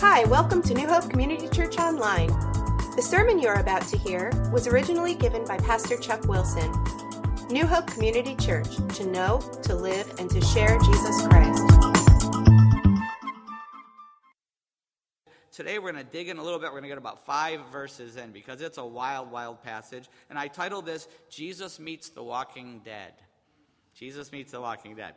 Hi, welcome to New Hope Community Church Online. The sermon you're about to hear was originally given by Pastor Chuck Wilson. New Hope Community Church, to know, to live, and to share Jesus Christ. Today we're going to dig in a little bit. We're going to get about five verses in because it's a wild, wild passage. And I titled this Jesus Meets the Walking Dead. Jesus Meets the Walking Dead.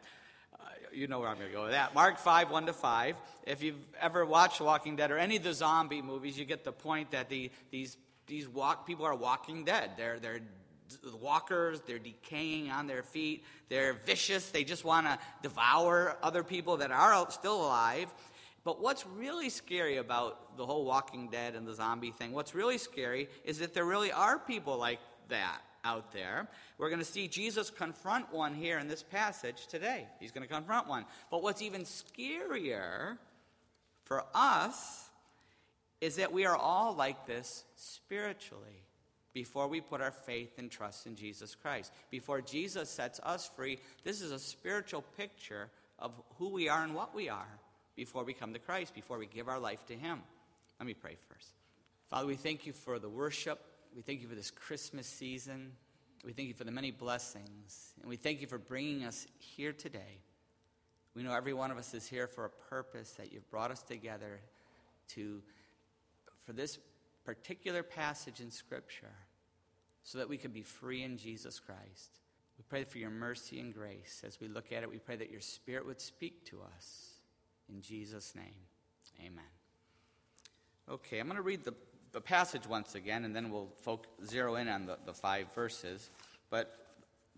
You know where I'm going to go with that. Mark 5, 1 to 5. If you've ever watched Walking Dead or any of the zombie movies, you get the point that the, these, these walk, people are walking dead. They're, they're walkers, they're decaying on their feet, they're vicious, they just want to devour other people that are still alive. But what's really scary about the whole Walking Dead and the zombie thing, what's really scary is that there really are people like that out there. We're going to see Jesus confront one here in this passage today. He's going to confront one. But what's even scarier for us is that we are all like this spiritually before we put our faith and trust in Jesus Christ. Before Jesus sets us free, this is a spiritual picture of who we are and what we are before we come to Christ, before we give our life to Him. Let me pray first. Father, we thank you for the worship. We thank you for this Christmas season. We thank you for the many blessings. And we thank you for bringing us here today. We know every one of us is here for a purpose that you've brought us together to for this particular passage in Scripture so that we can be free in Jesus Christ. We pray for your mercy and grace. As we look at it, we pray that your Spirit would speak to us. In Jesus' name, amen. Okay, I'm going to read the, the passage once again, and then we'll folk, zero in on the, the five verses. But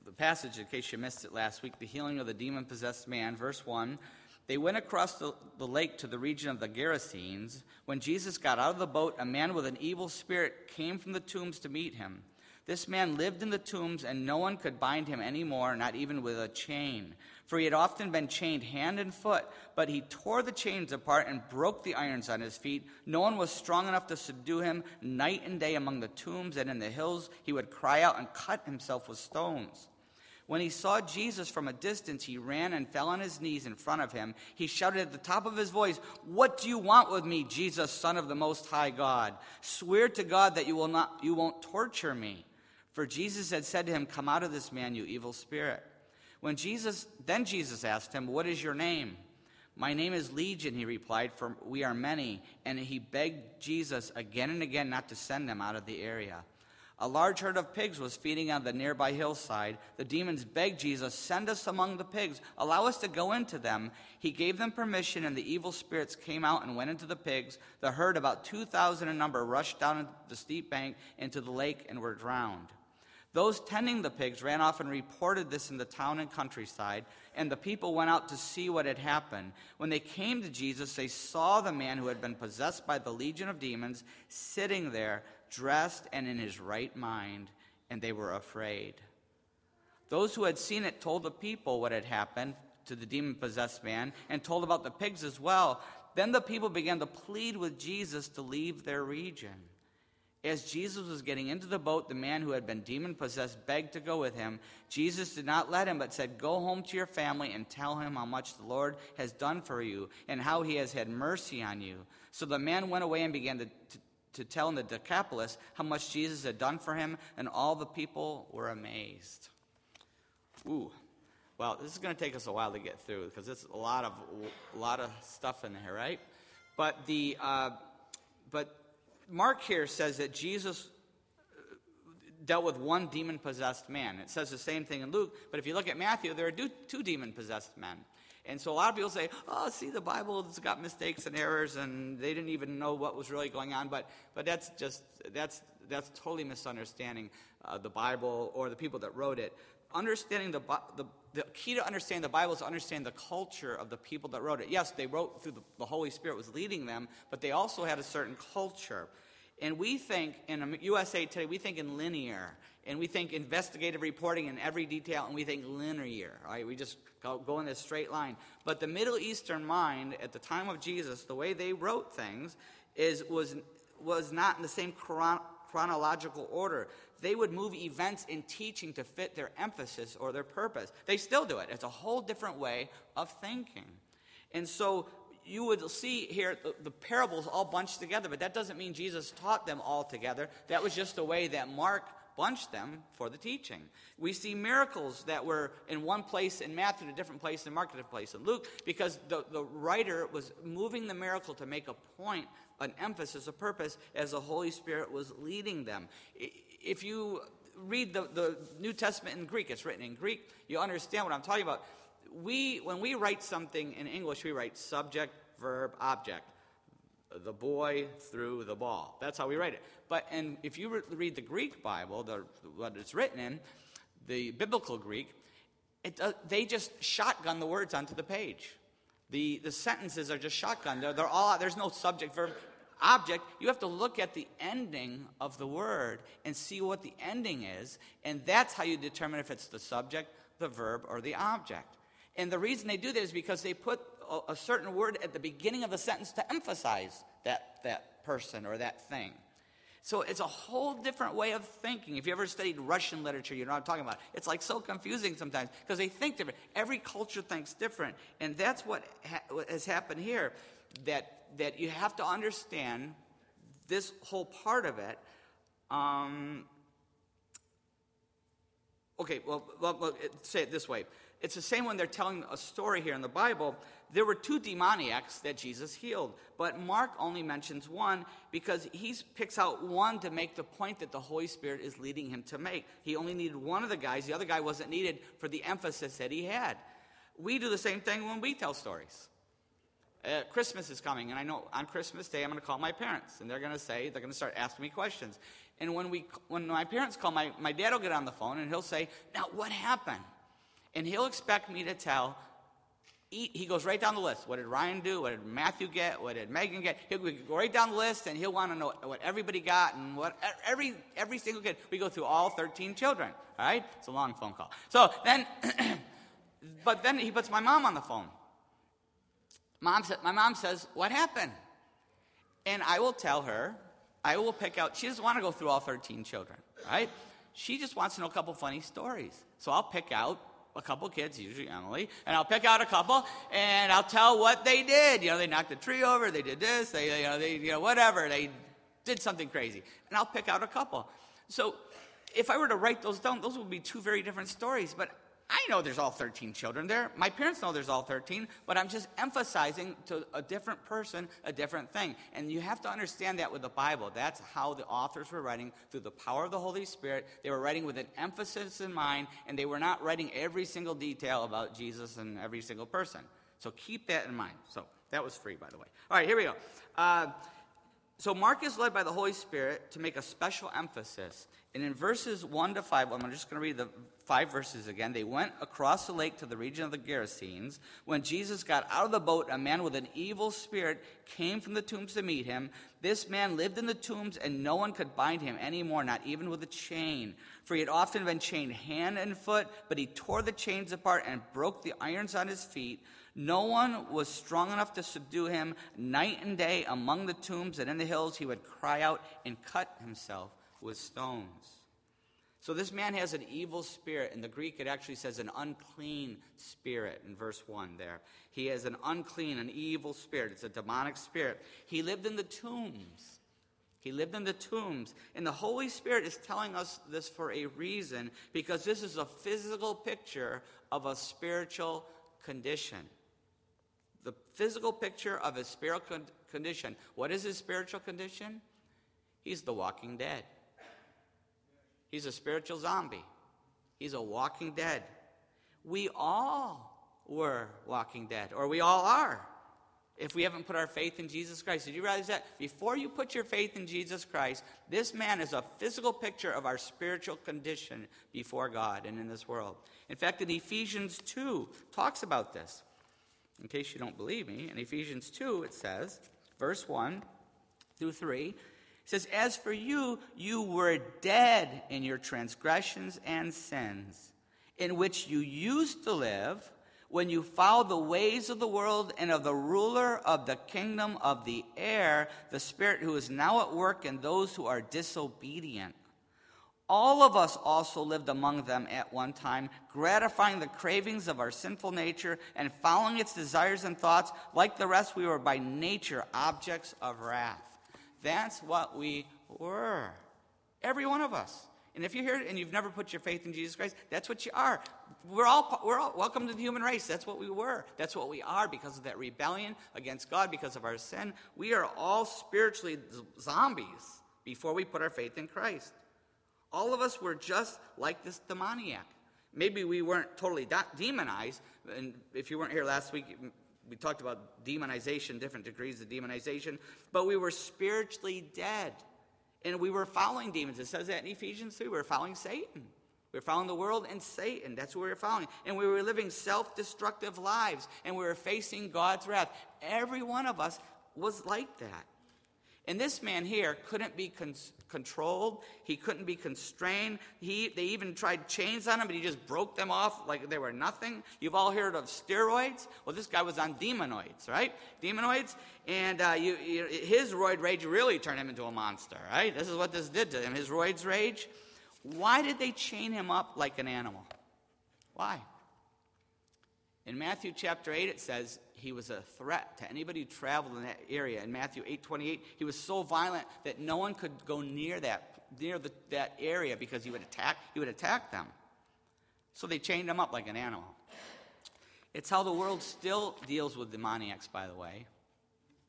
the passage, in case you missed it last week, the healing of the demon possessed man, verse 1. They went across the, the lake to the region of the Gerasenes. When Jesus got out of the boat, a man with an evil spirit came from the tombs to meet him. This man lived in the tombs, and no one could bind him any more, not even with a chain. For he had often been chained hand and foot, but he tore the chains apart and broke the irons on his feet. No one was strong enough to subdue him. Night and day among the tombs and in the hills, he would cry out and cut himself with stones. When he saw Jesus from a distance, he ran and fell on his knees in front of him. He shouted at the top of his voice, What do you want with me, Jesus, Son of the Most High God? Swear to God that you, will not, you won't torture me. For Jesus had said to him, Come out of this man, you evil spirit. When Jesus, then Jesus asked him, What is your name? My name is Legion, he replied, for we are many. And he begged Jesus again and again not to send them out of the area. A large herd of pigs was feeding on the nearby hillside. The demons begged Jesus, Send us among the pigs, allow us to go into them. He gave them permission, and the evil spirits came out and went into the pigs. The herd, about 2,000 in number, rushed down the steep bank into the lake and were drowned. Those tending the pigs ran off and reported this in the town and countryside, and the people went out to see what had happened. When they came to Jesus, they saw the man who had been possessed by the legion of demons sitting there, dressed and in his right mind, and they were afraid. Those who had seen it told the people what had happened to the demon possessed man and told about the pigs as well. Then the people began to plead with Jesus to leave their region. As Jesus was getting into the boat, the man who had been demon possessed begged to go with him. Jesus did not let him, but said, Go home to your family and tell him how much the Lord has done for you and how he has had mercy on you. So the man went away and began to, to, to tell in the Decapolis how much Jesus had done for him, and all the people were amazed. Ooh. Well, this is going to take us a while to get through because it's a lot of a lot of stuff in there, right? But the uh, but Mark here says that Jesus uh, dealt with one demon possessed man. It says the same thing in Luke, but if you look at Matthew, there are two demon possessed men. And so a lot of people say, oh, see, the Bible's got mistakes and errors, and they didn't even know what was really going on. But, but that's just, that's, that's totally misunderstanding uh, the Bible or the people that wrote it. Understanding the, the, the key to understanding the Bible is to understand the culture of the people that wrote it. Yes, they wrote through the, the Holy Spirit was leading them, but they also had a certain culture. And we think in USA Today, we think in linear, and we think investigative reporting in every detail, and we think linear. Right? We just go, go in this straight line. But the Middle Eastern mind at the time of Jesus, the way they wrote things, is was was not in the same chron- chronological order. They would move events in teaching to fit their emphasis or their purpose. They still do it. It's a whole different way of thinking. And so you would see here the, the, parables all bunched together, but that doesn't mean Jesus taught them all together. That was just the way that Mark bunched them for the teaching. We see miracles that were in one place in Matthew, a different place in Mark, a different place in Luke, because the, the writer was moving the miracle to make a point, an emphasis, a purpose, as the Holy Spirit was leading them. If you read the, the New Testament in Greek, it's written in Greek, you understand what I'm talking about. We, when we write something in English, we write subject, verb, object the boy threw the ball. That's how we write it. But and if you re- read the Greek Bible, the, what it's written in, the biblical Greek, it, uh, they just shotgun the words onto the page. The, the sentences are just shotgun. They're, they're all there's no subject, verb, object. You have to look at the ending of the word and see what the ending is, and that's how you determine if it's the subject, the verb, or the object. And the reason they do that is because they put a, a certain word at the beginning of the sentence to emphasize that, that person or that thing. So it's a whole different way of thinking. If you ever studied Russian literature, you know what I'm talking about. It's like so confusing sometimes because they think different. Every culture thinks different. And that's what, ha- what has happened here that, that you have to understand this whole part of it. Um, okay, well, well, well, say it this way it's the same when they're telling a story here in the Bible. There were two demoniacs that Jesus healed, but Mark only mentions one because he picks out one to make the point that the Holy Spirit is leading him to make. He only needed one of the guys, the other guy wasn't needed for the emphasis that he had. We do the same thing when we tell stories. Uh, Christmas is coming, and I know on Christmas Day I'm going to call my parents, and they're going to say, they're going to start asking me questions. And when, we, when my parents call, my, my dad will get on the phone and he'll say, Now, what happened? and he'll expect me to tell. He goes right down the list. What did Ryan do? What did Matthew get? What did Megan get? He'll go right down the list, and he'll want to know what everybody got and what every every single kid. We go through all 13 children. All right, it's a long phone call. So then, but then he puts my mom on the phone. Mom said, my mom says, "What happened?" And I will tell her. I will pick out. She doesn't want to go through all 13 children, right? She just wants to know a couple funny stories. So I'll pick out a couple kids, usually Emily, and I'll pick out a couple and I'll tell what they did. You know, they knocked a tree over, they did this, they, you know, they, you know, whatever, they did something crazy. And I'll pick out a couple. So if I were to write those down, those would be two very different stories. But I know there's all 13 children there. My parents know there's all 13, but I'm just emphasizing to a different person a different thing. And you have to understand that with the Bible. That's how the authors were writing through the power of the Holy Spirit. They were writing with an emphasis in mind, and they were not writing every single detail about Jesus and every single person. So keep that in mind. So that was free, by the way. All right, here we go. Uh, so Mark is led by the Holy Spirit to make a special emphasis. And in verses 1 to 5, I'm just going to read the five verses again. They went across the lake to the region of the Gerasenes. When Jesus got out of the boat, a man with an evil spirit came from the tombs to meet him. This man lived in the tombs, and no one could bind him anymore, not even with a chain. For he had often been chained hand and foot, but he tore the chains apart and broke the irons on his feet. No one was strong enough to subdue him. Night and day among the tombs and in the hills, he would cry out and cut himself with stones. So this man has an evil spirit. In the Greek, it actually says an unclean spirit in verse 1 there. He has an unclean, an evil spirit. It's a demonic spirit. He lived in the tombs. He lived in the tombs. And the Holy Spirit is telling us this for a reason because this is a physical picture of a spiritual condition the physical picture of his spiritual condition. What is his spiritual condition? He's the walking dead. He's a spiritual zombie. He's a walking dead. We all were walking dead, or we all are, if we haven't put our faith in Jesus Christ. Did you realize that? Before you put your faith in Jesus Christ, this man is a physical picture of our spiritual condition before God and in this world. In fact, in Ephesians 2, talks about this in case you don't believe me, in Ephesians 2, it says, verse 1 through 3, it says, As for you, you were dead in your transgressions and sins, in which you used to live when you followed the ways of the world and of the ruler of the kingdom of the air, the Spirit who is now at work in those who are disobedient. All of us also lived among them at one time, gratifying the cravings of our sinful nature and following its desires and thoughts. Like the rest, we were by nature objects of wrath. That's what we were. Every one of us. And if you're here and you've never put your faith in Jesus Christ, that's what you are. We're all, we're all welcome to the human race. That's what we were. That's what we are because of that rebellion against God, because of our sin. We are all spiritually zombies before we put our faith in Christ. All of us were just like this demoniac. Maybe we weren't totally demonized. And if you weren't here last week, we talked about demonization, different degrees of demonization, but we were spiritually dead. And we were following demons. It says that in Ephesians 3. We were following Satan. We were following the world and Satan. That's what we were following. And we were living self destructive lives. And we were facing God's wrath. Every one of us was like that. And this man here couldn't be con- controlled. He couldn't be constrained. He, they even tried chains on him, but he just broke them off like they were nothing. You've all heard of steroids. Well, this guy was on demonoids, right? Demonoids. And uh, you, you, his roid rage really turned him into a monster, right? This is what this did to him. His roids rage. Why did they chain him up like an animal? Why? In Matthew chapter 8, it says, he was a threat to anybody who traveled in that area. In Matthew 8 28, he was so violent that no one could go near that, near the, that area because he would attack, he would attack them. So they chained him up like an animal. It's how the world still deals with demoniacs, by the way.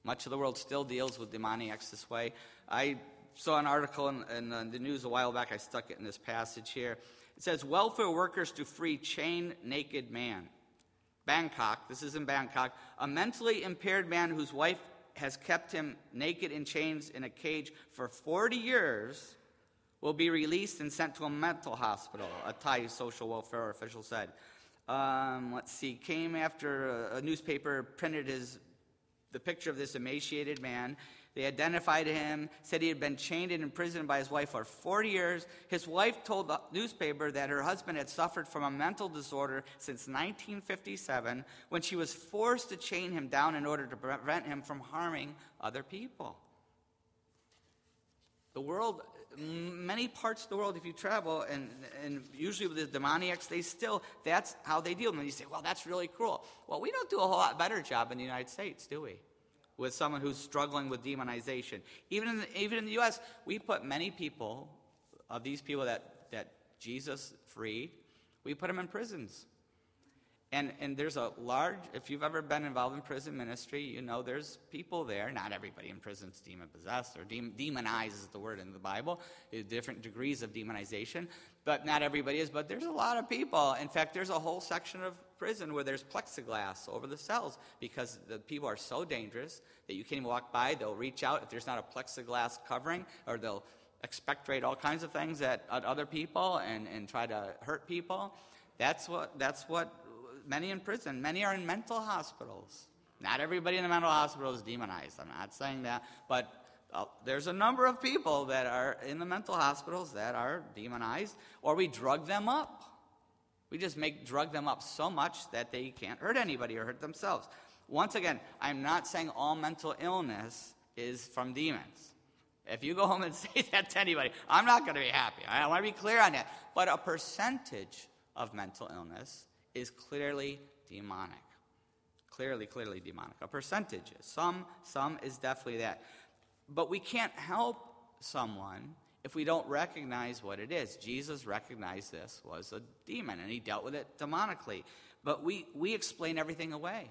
Much of the world still deals with demoniacs this way. I saw an article in, in, uh, the news a while back. I stuck it in this passage here. It says, Welfare workers to free chain naked man. Bangkok, this is in Bangkok, a mentally impaired man whose wife has kept him naked in chains in a cage for 40 years will be released and sent to a mental hospital, a Thai social welfare official said. Um, let's see, came after a, a newspaper printed his, the picture of this emaciated man they identified him, said he had been chained and imprisoned by his wife for 40 years. His wife told the newspaper that her husband had suffered from a mental disorder since 1957 when she was forced to chain him down in order to prevent him from harming other people. The world, many parts of the world, if you travel, and, and usually with the demoniacs, they still, that's how they deal them. You say, well, that's really cruel. Well, we don't do a whole lot better job in the United States, do we? With someone who's struggling with demonization. Even in the, even in the U.S., we put many people, of these people that, that Jesus freed, we put them in prisons. And, and there's a large, if you've ever been involved in prison ministry, you know there's people there. Not everybody in prison is demon possessed or de- demonized is the word in the Bible. There's different degrees of demonization, but not everybody is. But there's a lot of people. In fact, there's a whole section of prison where there's plexiglass over the cells because the people are so dangerous that you can't even walk by. They'll reach out if there's not a plexiglass covering, or they'll expectorate all kinds of things at, at other people and, and try to hurt people. That's what, that's what many in prison, many are in mental hospitals. Not everybody in the mental hospital is demonized. I'm not saying that, but uh, there's a number of people that are in the mental hospitals that are demonized, or we drug them up. We just make drug them up so much that they can't hurt anybody or hurt themselves. Once again, I'm not saying all mental illness is from demons. If you go home and say that to anybody, I'm not going to be happy. I want to be clear on that. But a percentage of mental illness is clearly demonic. Clearly, clearly demonic. A percentage. Some, some is definitely that. But we can't help someone if we don't recognize what it is. Jesus recognized this was a demon and he dealt with it demonically. But we, we explain everything away.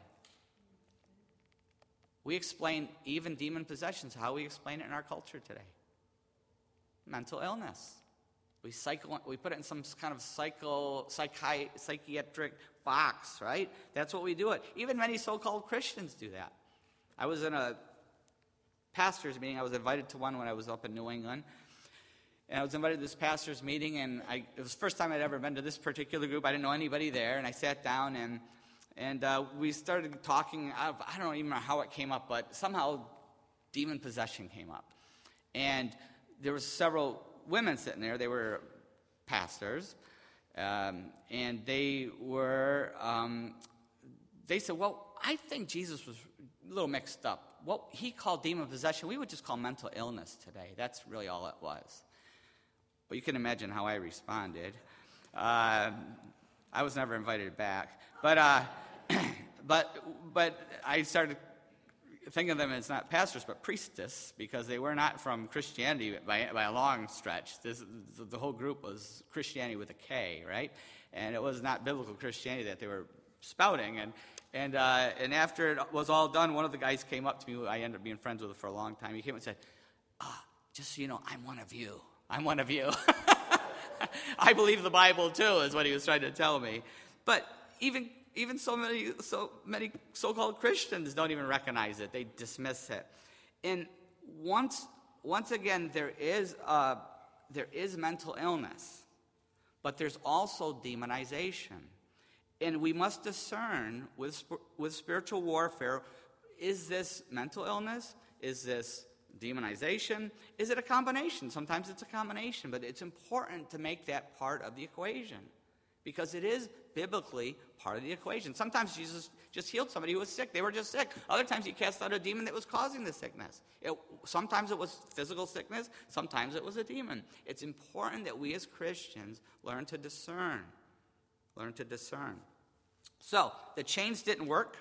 We explain even demon possessions, how we explain it in our culture today. Mental illness. We, cycle, we put it in some kind of psycho, psychi, psychiatric box, right? That's what we do it. Even many so called Christians do that. I was in a pastor's meeting. I was invited to one when I was up in New England. And I was invited to this pastor's meeting, and I, it was the first time I'd ever been to this particular group. I didn't know anybody there, and I sat down, and, and uh, we started talking. I, I don't even know how it came up, but somehow demon possession came up. And there was several women sitting there. They were pastors, um, and they were. Um, they said, "Well, I think Jesus was a little mixed up. What he called demon possession, we would just call mental illness today. That's really all it was." Well, you can imagine how I responded. Uh, I was never invited back. But, uh, but, but I started thinking of them as not pastors, but priestess, because they were not from Christianity by, by a long stretch. This, the whole group was Christianity with a K, right? And it was not biblical Christianity that they were spouting. And, and, uh, and after it was all done, one of the guys came up to me, I ended up being friends with for a long time. He came and said, ah, just so you know, I'm one of you. I'm one of you. I believe the Bible too, is what he was trying to tell me. But even even so many so many so-called Christians don't even recognize it. They dismiss it. And once once again, there is a, there is mental illness, but there's also demonization. And we must discern with, with spiritual warfare is this mental illness? Is this demonization? Is it a combination? Sometimes it's a combination, but it's important to make that part of the equation because it is biblically part of the equation. Sometimes Jesus just healed somebody who was sick. They were just sick. Other times he cast out a demon that was causing the sickness. It, sometimes it was physical sickness, sometimes it was a demon. It's important that we as Christians learn to discern. Learn to discern. So, the chains didn't work.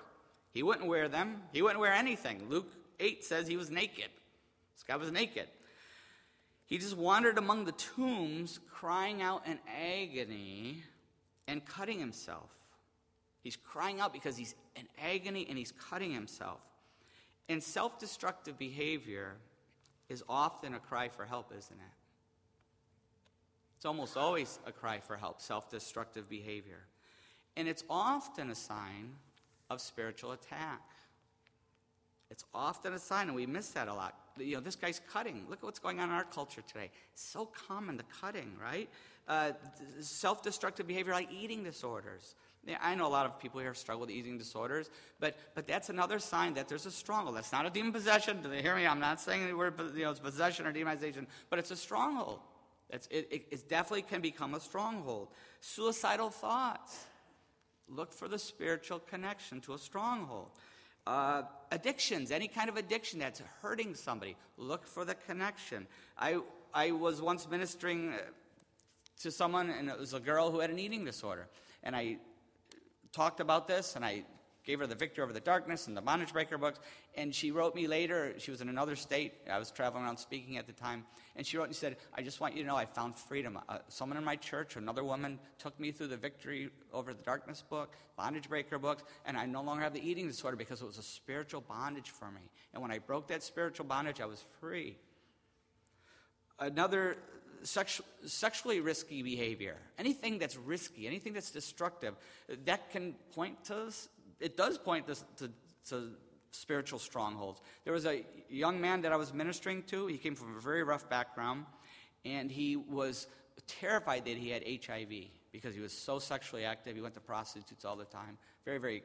He wouldn't wear them. He wouldn't wear anything. Luke 8 says he was naked. This guy was naked. He just wandered among the tombs, crying out in agony and cutting himself. He's crying out because he's in agony and he's cutting himself. And self destructive behavior is often a cry for help, isn't it? It's almost always a cry for help, self destructive behavior. And it's often a sign of spiritual attack. It's often a sign, and we miss that a lot. You know, this guy's cutting. Look at what's going on in our culture today. So common, the cutting, right? Uh, Self destructive behavior like eating disorders. Yeah, I know a lot of people here struggle with eating disorders, but, but that's another sign that there's a stronghold. That's not a demon possession. Do they hear me, I'm not saying the word you know, it's possession or demonization, but it's a stronghold. It's, it, it, it definitely can become a stronghold. Suicidal thoughts. Look for the spiritual connection to a stronghold. Uh, addictions, any kind of addiction that's hurting somebody, look for the connection. I, I was once ministering uh, to someone, and it was a girl who had an eating disorder. And I talked about this, and I gave her the Victory Over the Darkness and the Bondage Breaker books. And she wrote me later, she was in another state. I was traveling around speaking at the time. And she wrote and said, I just want you to know I found freedom. Uh, someone in my church, another woman, took me through the Victory Over the Darkness book, Bondage Breaker books, and I no longer have the eating disorder because it was a spiritual bondage for me. And when I broke that spiritual bondage, I was free. Another sexu- sexually risky behavior, anything that's risky, anything that's destructive, that can point to it does point to, to, to spiritual strongholds. There was a young man that I was ministering to. He came from a very rough background, and he was terrified that he had HIV because he was so sexually active. He went to prostitutes all the time. Very, very,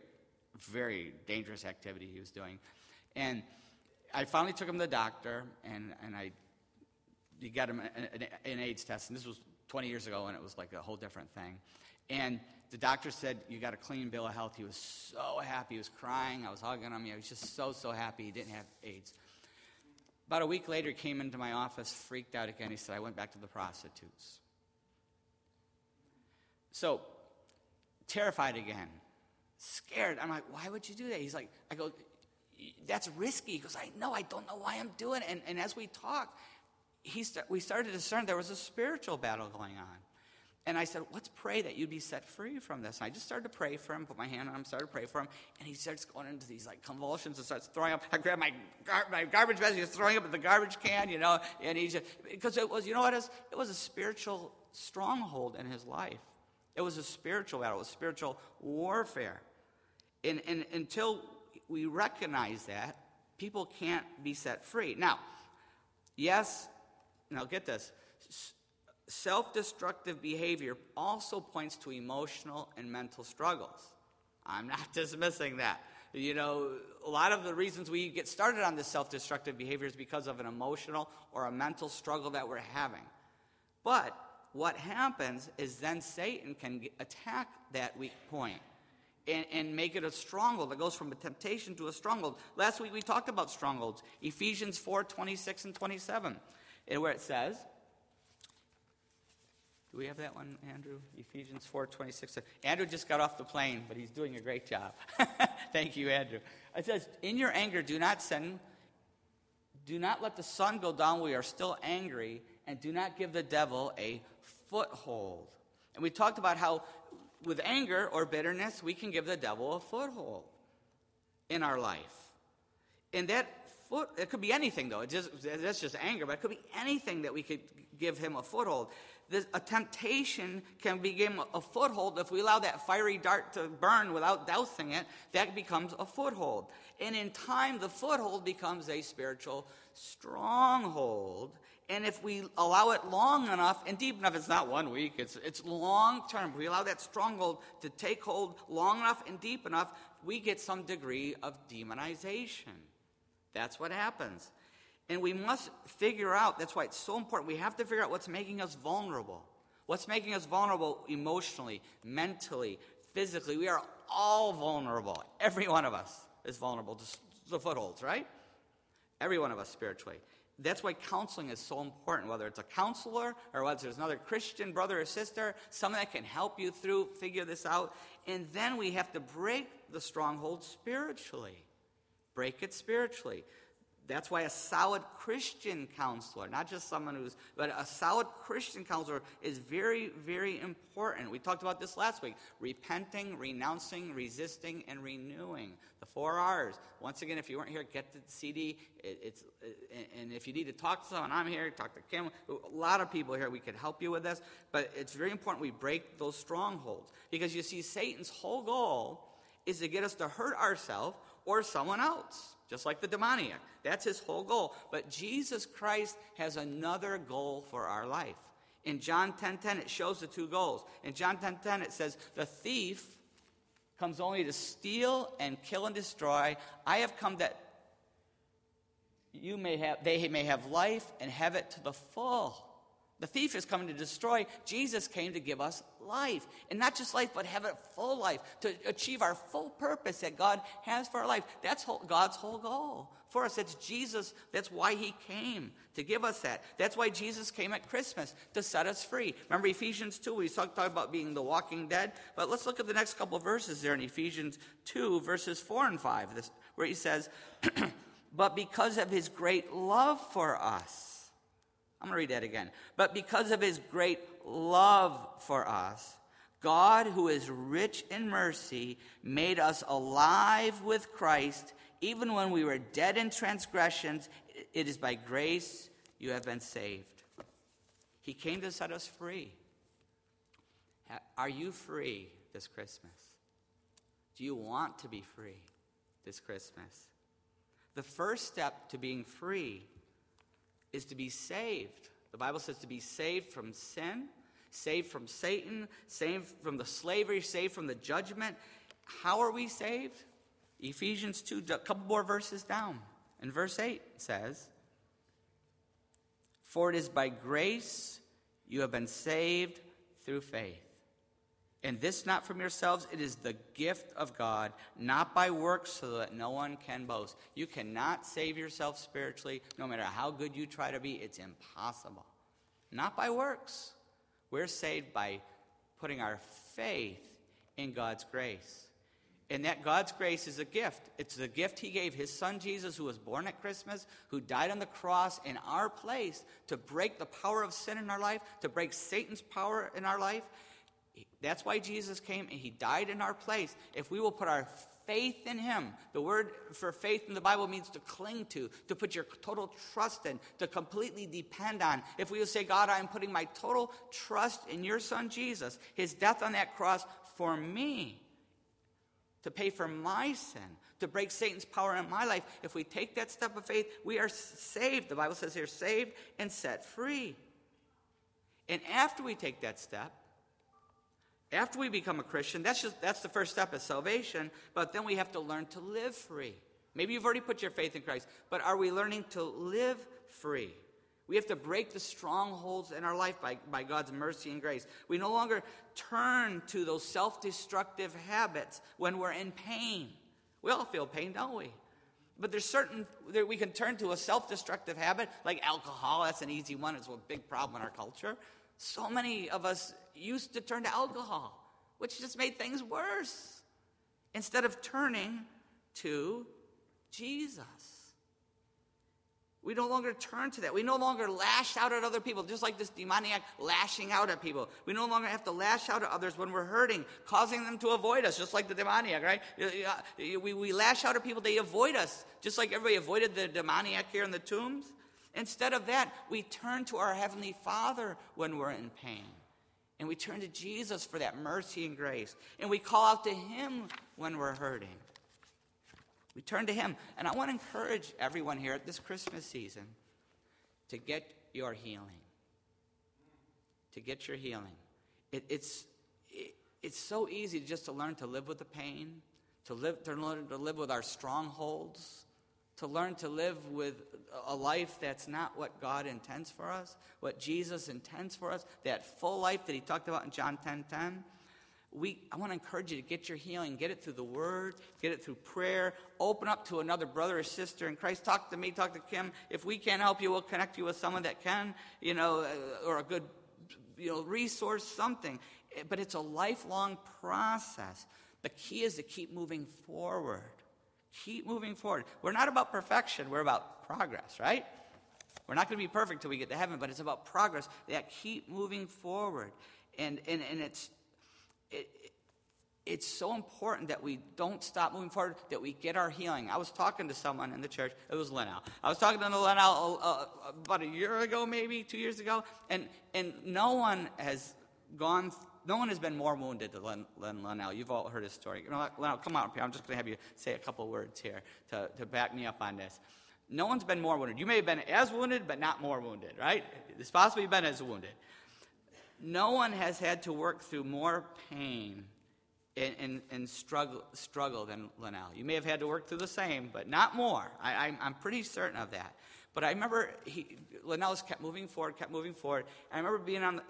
very dangerous activity he was doing. And I finally took him to the doctor, and, and I he got him an, an AIDS test. And this was 20 years ago, and it was like a whole different thing. And the doctor said, You got a clean bill of health. He was so happy. He was crying. I was hugging him. He was just so, so happy he didn't have AIDS. About a week later, he came into my office, freaked out again. He said, I went back to the prostitutes. So, terrified again, scared. I'm like, Why would you do that? He's like, I go, That's risky. He goes, I know. I don't know why I'm doing it. And, and as we talk, he st- we started to discern there was a spiritual battle going on. And I said, let's pray that you'd be set free from this. And I just started to pray for him, put my hand on him, started to pray for him. And he starts going into these like convulsions and starts throwing up. I grab my, gar- my garbage bag, he's throwing up at the garbage can, you know. And he just, because it was, you know what? It was a spiritual stronghold in his life. It was a spiritual battle, it was spiritual warfare. And, and until we recognize that, people can't be set free. Now, yes, now get this self destructive behavior also points to emotional and mental struggles. I'm not dismissing that. You know, a lot of the reasons we get started on this self destructive behavior is because of an emotional or a mental struggle that we're having. But what happens is then Satan can attack that weak point and, and make it a stronghold that goes from a temptation to a stronghold. Last week we talked about strongholds, Ephesians 4 26 and 27, and where it says, Do we have that one, Andrew? Ephesians 4 26. Andrew just got off the plane, but he's doing a great job. Thank you, Andrew. It says, In your anger, do not sin. Do not let the sun go down you are still angry, and do not give the devil a foothold. And we talked about how with anger or bitterness, we can give the devil a foothold in our life. And that foot, it could be anything though. It just, that's just anger, but it could be anything that we could give him a foothold. This, a temptation can become a foothold if we allow that fiery dart to burn without dousing it. That becomes a foothold. And in time, the foothold becomes a spiritual stronghold. And if we allow it long enough and deep enough, it's not one week, it's, it's long term. If we allow that stronghold to take hold long enough and deep enough, we get some degree of demonization. That's what happens. And we must figure out, that's why it's so important. We have to figure out what's making us vulnerable. What's making us vulnerable emotionally, mentally, physically. We are all vulnerable. Every one of us is vulnerable to the footholds, right? Every one of us spiritually. That's why counseling is so important, whether it's a counselor or whether it's another Christian brother or sister, someone that can help you through, figure this out. And then we have to break the stronghold spiritually. Break it spiritually. That's why a solid Christian counselor, not just someone who's, but a solid Christian counselor is very, very important. We talked about this last week repenting, renouncing, resisting, and renewing. The four R's. Once again, if you weren't here, get the CD. It, it's, it, and if you need to talk to someone, I'm here, talk to Kim. A lot of people here, we could help you with this. But it's very important we break those strongholds. Because you see, Satan's whole goal is to get us to hurt ourselves or someone else just like the demoniac. That's his whole goal. But Jesus Christ has another goal for our life. In John 10:10 10, 10, it shows the two goals. In John 10:10 10, 10, it says, "The thief comes only to steal and kill and destroy. I have come that you may have they may have life and have it to the full." The thief is coming to destroy. Jesus came to give us life. And not just life, but have a full life, to achieve our full purpose that God has for our life. That's whole, God's whole goal for us. That's Jesus. That's why He came to give us that. That's why Jesus came at Christmas to set us free. Remember Ephesians 2, we talked about being the walking dead. But let's look at the next couple verses there in Ephesians 2, verses 4 and 5, this, where He says, But because of His great love for us, I'm going to read that again. But because of his great love for us, God, who is rich in mercy, made us alive with Christ, even when we were dead in transgressions. It is by grace you have been saved. He came to set us free. Are you free this Christmas? Do you want to be free this Christmas? The first step to being free is to be saved. The Bible says to be saved from sin, saved from Satan, saved from the slavery, saved from the judgment. How are we saved? Ephesians 2, a couple more verses down. In verse 8 says, For it is by grace you have been saved through faith. And this not from yourselves, it is the gift of God, not by works, so that no one can boast. You cannot save yourself spiritually, no matter how good you try to be. It's impossible. Not by works. We're saved by putting our faith in God's grace. And that God's grace is a gift. It's the gift He gave His Son Jesus, who was born at Christmas, who died on the cross in our place to break the power of sin in our life, to break Satan's power in our life. That's why Jesus came and he died in our place. If we will put our faith in him, the word for faith in the Bible means to cling to, to put your total trust in, to completely depend on. If we will say, God, I'm putting my total trust in your son Jesus, his death on that cross for me, to pay for my sin, to break Satan's power in my life, if we take that step of faith, we are saved. The Bible says here, saved and set free. And after we take that step, after we become a Christian, that's just that's the first step of salvation, but then we have to learn to live free. Maybe you've already put your faith in Christ, but are we learning to live free? We have to break the strongholds in our life by, by God's mercy and grace. We no longer turn to those self destructive habits when we're in pain. We all feel pain, don't we? But there's certain that we can turn to a self destructive habit like alcohol. That's an easy one. It's a big problem in our culture. So many of us used to turn to alcohol, which just made things worse, instead of turning to Jesus. We no longer turn to that. We no longer lash out at other people, just like this demoniac lashing out at people. We no longer have to lash out at others when we're hurting, causing them to avoid us, just like the demoniac, right? Uh, uh, we, we lash out at people, they avoid us, just like everybody avoided the demoniac here in the tombs. Instead of that, we turn to our Heavenly Father when we're in pain. And we turn to Jesus for that mercy and grace. And we call out to Him when we're hurting. We turn to Him. And I want to encourage everyone here at this Christmas season to get your healing. To get your healing. It, it's, it, it's so easy just to learn to live with the pain, to, live, to learn to live with our strongholds, to learn to live with a life that's not what God intends for us, what Jesus intends for us, that full life that he talked about in John 10 10. We, I want to encourage you to get your healing. Get it through the Word, get it through prayer. Open up to another brother or sister in Christ. Talk to me, talk to Kim. If we can't help you, we'll connect you with someone that can, you know, uh, or a good you know, resource, something. But it's a lifelong process. The key is to keep moving forward. Keep moving forward. We're not about perfection, we're about progress, right? We're not going to be perfect till we get to heaven, but it's about progress. That keep moving forward. And, and, and it's, it, it's so important that we don't stop moving forward, that we get our healing. I was talking to someone in the church. It was Leno. I was talking to Leno uh, uh, about a year ago, maybe two years ago, and, and no one has gone no one has been more wounded than Len, Len Linnell. You've all heard his story. You know, Linnell, come on up here. I'm just going to have you say a couple words here to, to back me up on this. No one's been more wounded. You may have been as wounded, but not more wounded, right? It's possible you've been as wounded. No one has had to work through more pain and, and, and struggle, struggle than Linnell. You may have had to work through the same, but not more. I, I'm, I'm pretty certain of that. But I remember he, Linnell's kept moving forward, kept moving forward. I remember being on,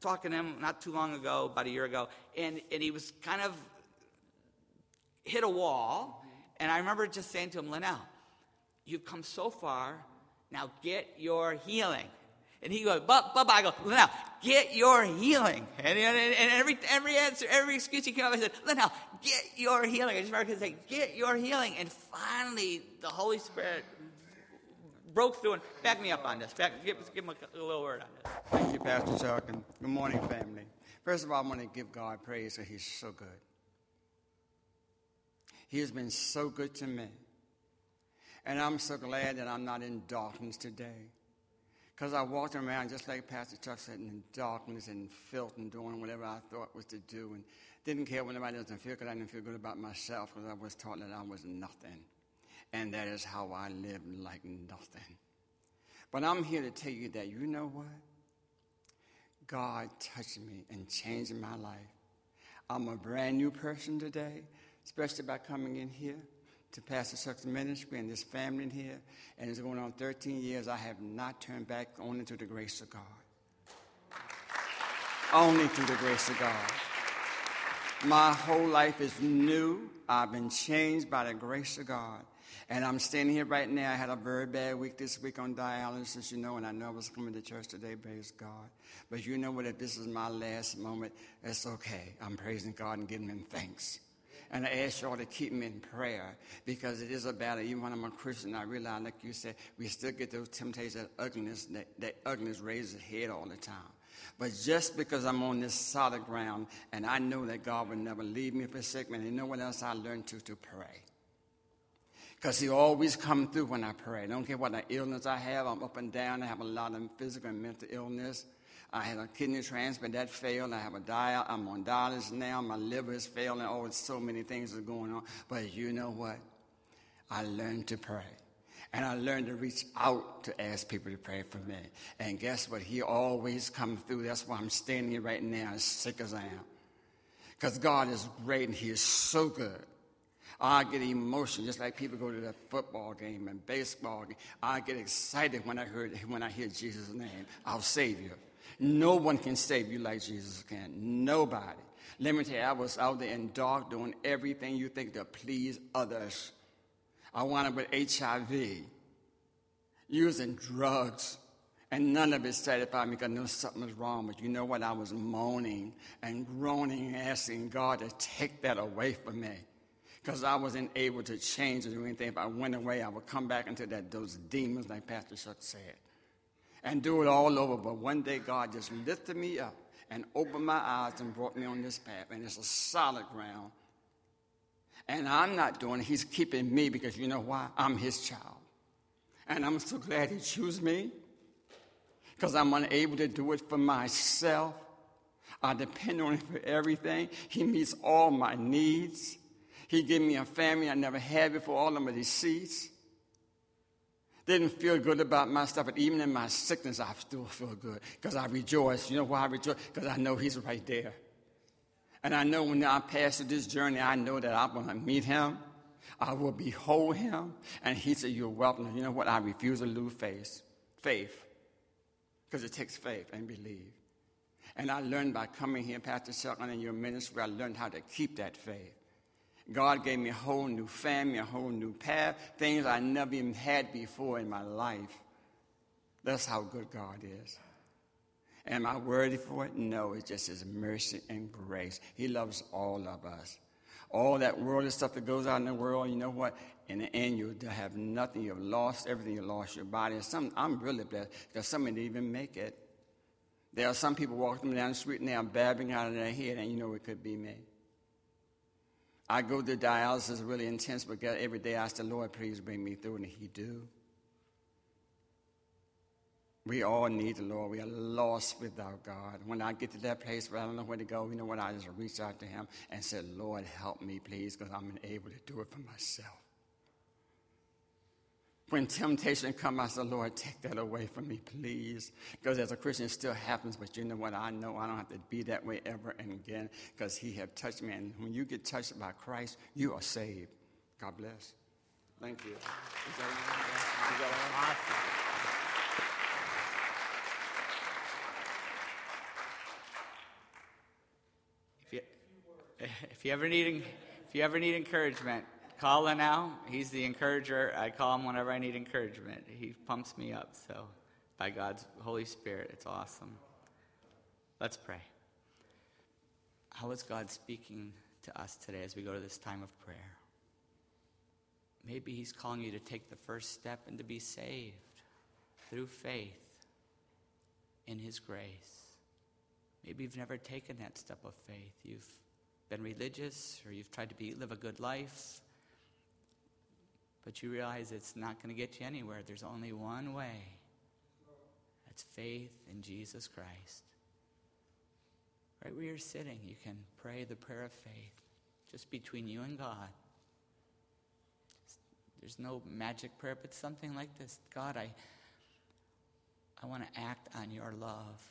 talking to him not too long ago, about a year ago, and, and he was kind of hit a wall. And I remember just saying to him, Linnell, you've come so far, now get your healing. And he goes, but, but, I go, Linnell, get your healing. And, and, and, every, every answer, every excuse he came up, I said, Linnell, get your healing. I just remember saying, get your healing. And finally, the Holy Spirit broke through and back me up on this. Back, give, give him a, a, little word on this. Thank you, Pastor Chuck, and good morning, family. First of all, I want to give God praise that He's so good. He has been so good to me. And I'm so glad that I'm not in darkness today. Because I walked around, just like Pastor Chuck said, in darkness and filth and doing whatever I thought was to do and didn't care what anybody doesn't feel because I didn't feel good about myself because I was taught that I was nothing. And that is how I live like nothing. But I'm here to tell you that you know what? God touched me and changed my life. I'm a brand new person today, especially by coming in here to Pastor Chuck's ministry and this family in here. And it's going on 13 years. I have not turned back only through the grace of God. only through the grace of God. My whole life is new. I've been changed by the grace of God. And I'm standing here right now. I had a very bad week this week on dialysis, you know, and I know I was coming to church today, praise God. But you know what? If this is my last moment, it's okay. I'm praising God and giving Him thanks. And I ask y'all to keep me in prayer because it is a battle. Even when I'm a Christian, I realize, like you said, we still get those temptations, that ugliness, that, that ugliness raises its head all the time. But just because I'm on this solid ground and I know that God will never leave me or forsake me, and you know what else I learned to? To pray. Because he always come through when I pray. I don't care what illness I have. I'm up and down. I have a lot of physical and mental illness. I had a kidney transplant that failed. I have a dial. I'm on dialysis now. My liver is failing. Oh, so many things are going on. But you know what? I learned to pray. And I learned to reach out to ask people to pray for me. And guess what? He always comes through. That's why I'm standing here right now as sick as I am. Because God is great and He is so good. I get emotional, just like people go to the football game and baseball game. I get excited when I heard when I hear Jesus' name, our Savior. No one can save you like Jesus can. Nobody. Let me tell you, I was out there in dark doing everything you think to please others. I wound up with HIV, using drugs, And none of it satisfied me because I knew something was wrong. But you know what? I was moaning and groaning asking God to take that away from me. Because I wasn't able to change or do anything. If I went away, I would come back into that those demons, like Pastor Chuck said, and do it all over. But one day God just lifted me up and opened my eyes and brought me on this path. And it's a solid ground. And I'm not doing it. He's keeping me because you know why? I'm his child. And I'm so glad he chose me because I'm unable to do it for myself. I depend on him for everything. He meets all my needs. He gave me a family I never had before, all of my deceits. Didn't feel good about my stuff, but even in my sickness, I still feel good because I rejoice. You know why I rejoice? Because I know He's right there. And I know when I pass through this journey, I know that I'm going to meet Him. I will behold Him. And He said, You're welcome. You know what? I refuse to lose faith. Faith. Because it takes faith and believe. And I learned by coming here, Pastor Chuck, in your ministry, I learned how to keep that faith. God gave me a whole new family, a whole new path, things I never even had before in my life. That's how good God is. Am I worthy for it? No, it's just His mercy and grace. He loves all of us. All that worldly stuff that goes out in the world, you know what? In the end, you'll have nothing. You've lost everything. You lost your body. Some, I'm really blessed because some didn't even make it. There are some people walking down the street and they are babbling out of their head, and you know it could be me. I go through dialysis really intense, but God, every day I ask the Lord, please bring me through, and He do. We all need the Lord. We are lost without God. When I get to that place where I don't know where to go, you know what? I just reach out to Him and say, Lord, help me, please, because I'm unable to do it for myself. When temptation comes, I say, Lord, take that away from me, please. Because as a Christian, it still happens, but you know what? I know I don't have to be that way ever and again because He have touched me. And when you get touched by Christ, you are saved. God bless. Thank you. You, if you ever need, if you ever need encouragement, Call in now. He's the encourager. I call him whenever I need encouragement. He pumps me up. So, by God's Holy Spirit, it's awesome. Let's pray. How is God speaking to us today as we go to this time of prayer? Maybe He's calling you to take the first step and to be saved through faith in His grace. Maybe you've never taken that step of faith. You've been religious or you've tried to be, live a good life, but you realize it's not going to get you anywhere. There's only one way that's faith in Jesus Christ. Right where you're sitting, you can pray the prayer of faith just between you and God. There's no magic prayer, but something like this God, I, I want to act on your love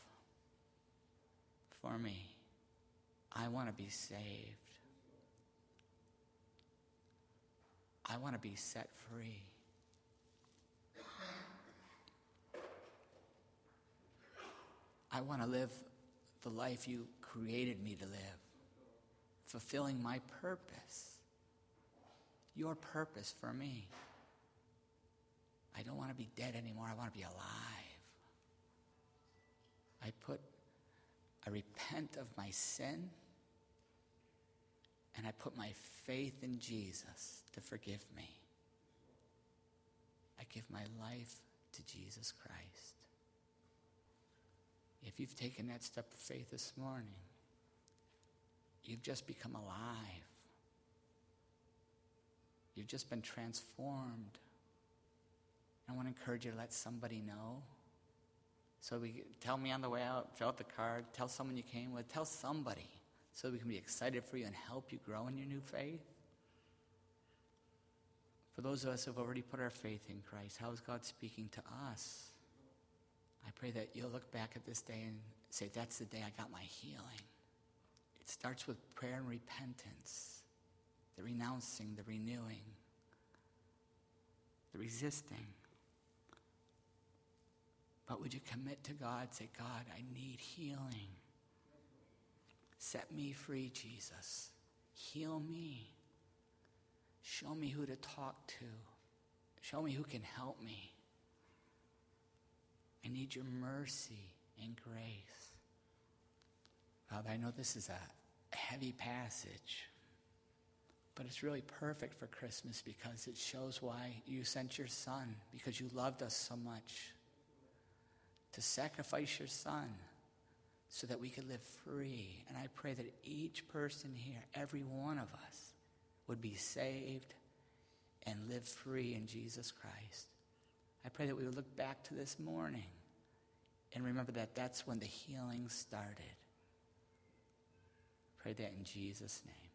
for me. I want to be saved. I want to be set free. I want to live the life you created me to live, fulfilling my purpose, your purpose for me. I don't want to be dead anymore. I want to be alive. I put, I repent of my sin, and I put my faith in Jesus to forgive me. I give my life to Jesus Christ. If you've taken that step of faith this morning, you've just become alive. You've just been transformed. I want to encourage you to let somebody know. So we tell me on the way out, fill out the card, tell someone you came with, tell somebody so we can be excited for you and help you grow in your new faith. For those of us who have already put our faith in Christ, how is God speaking to us? I pray that you'll look back at this day and say, That's the day I got my healing. It starts with prayer and repentance, the renouncing, the renewing, the resisting. But would you commit to God? Say, God, I need healing. Set me free, Jesus. Heal me. Show me who to talk to. Show me who can help me. I need your mercy and grace. Father, I know this is a heavy passage, but it's really perfect for Christmas because it shows why you sent your son, because you loved us so much to sacrifice your son so that we could live free. And I pray that each person here, every one of us, would be saved and live free in Jesus Christ. I pray that we would look back to this morning and remember that that's when the healing started. Pray that in Jesus' name.